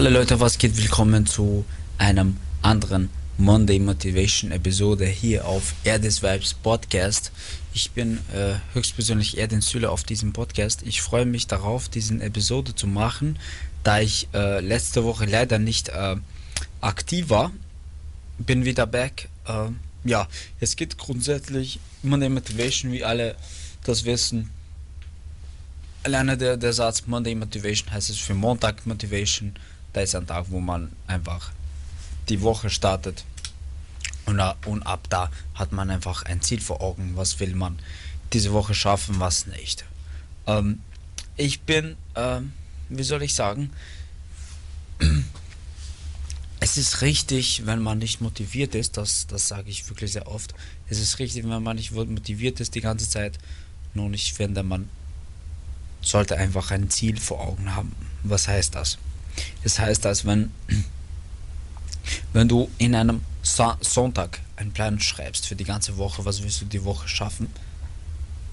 Hallo Leute, was geht? Willkommen zu einem anderen Monday Motivation Episode hier auf Erdis Vibes Podcast. Ich bin äh, höchstpersönlich Erdin Süle auf diesem Podcast. Ich freue mich darauf, diesen Episode zu machen, da ich äh, letzte Woche leider nicht äh, aktiv war. Bin wieder back. Äh, ja, es geht grundsätzlich Monday Motivation, wie alle das wissen. Alleine der, der Satz Monday Motivation heißt es für Montag Motivation da ist ein Tag, wo man einfach die Woche startet und, und ab da hat man einfach ein Ziel vor Augen, was will man diese Woche schaffen, was nicht. Ähm, ich bin, ähm, wie soll ich sagen, es ist richtig, wenn man nicht motiviert ist, das, das sage ich wirklich sehr oft, es ist richtig, wenn man nicht motiviert ist die ganze Zeit, nun ich finde, man sollte einfach ein Ziel vor Augen haben. Was heißt das? Das heißt, dass wenn, wenn du in einem Sa Sonntag einen Plan schreibst für die ganze Woche, was willst du die Woche schaffen?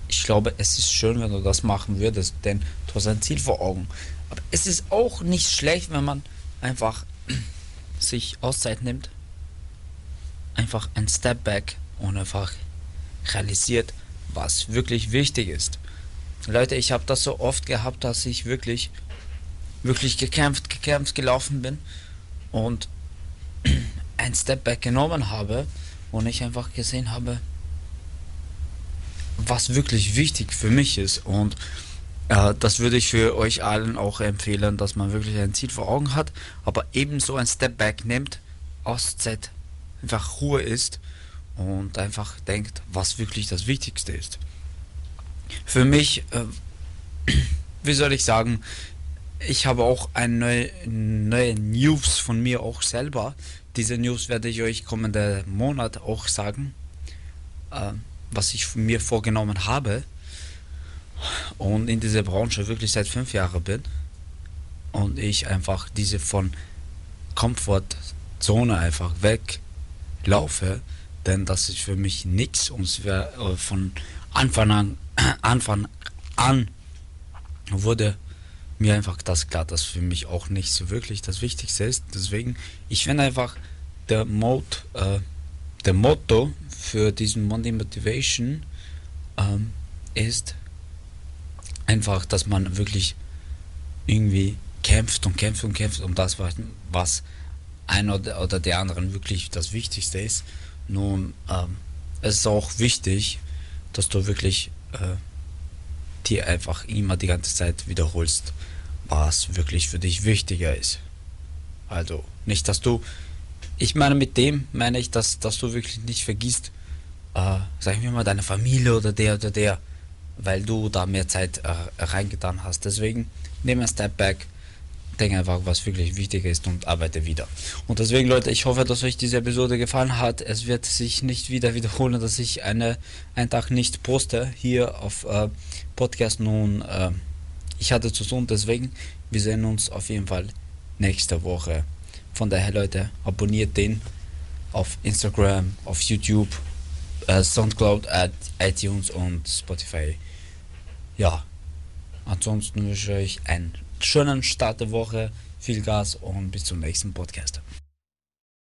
Ich glaube, es ist schön, wenn du das machen würdest, denn du hast ein Ziel vor Augen. Aber es ist auch nicht schlecht, wenn man einfach sich Auszeit nimmt, einfach ein Step back und einfach realisiert, was wirklich wichtig ist. Leute, ich habe das so oft gehabt, dass ich wirklich wirklich gekämpft, gekämpft gelaufen bin und ein Step Back genommen habe und ich einfach gesehen habe, was wirklich wichtig für mich ist und äh, das würde ich für euch allen auch empfehlen, dass man wirklich ein Ziel vor Augen hat, aber ebenso ein Step Back nimmt, Auszeit, einfach Ruhe ist und einfach denkt, was wirklich das Wichtigste ist. Für mich, äh, wie soll ich sagen, ich habe auch eine neue, neue News von mir auch selber. Diese News werde ich euch kommende Monat auch sagen, äh, was ich mir vorgenommen habe und in dieser Branche wirklich seit fünf Jahren bin und ich einfach diese von Komfortzone einfach weglaufe, denn das ist für mich nichts und es wäre äh, von Anfang an, Anfang an wurde mir einfach das klar, dass für mich auch nicht so wirklich das Wichtigste ist. Deswegen, ich finde einfach der Mode, äh, der Motto für diesen Monday Motivation ähm, ist einfach, dass man wirklich irgendwie kämpft und kämpft und kämpft um das, was ein oder, oder der anderen wirklich das Wichtigste ist. Nun, ähm, es ist auch wichtig, dass du wirklich äh, dir einfach immer die ganze Zeit wiederholst, was wirklich für dich wichtiger ist. Also nicht, dass du, ich meine mit dem meine ich, dass, dass du wirklich nicht vergisst, äh, sag ich mal, deine Familie oder der oder der, weil du da mehr Zeit äh, reingetan hast. Deswegen nimm ein Step back, denke einfach, was wirklich wichtig ist und arbeite wieder. Und deswegen, Leute, ich hoffe, dass euch diese Episode gefallen hat. Es wird sich nicht wieder wiederholen, dass ich eine, einen Tag nicht poste hier auf äh, Podcast. Nun, äh, ich hatte zu tun, deswegen, wir sehen uns auf jeden Fall nächste Woche. Von daher, Leute, abonniert den auf Instagram, auf YouTube, äh, Soundcloud, iTunes und Spotify. Ja, ansonsten wünsche ich euch einen schönen Start der Woche, viel Gas und bis zum nächsten Podcast.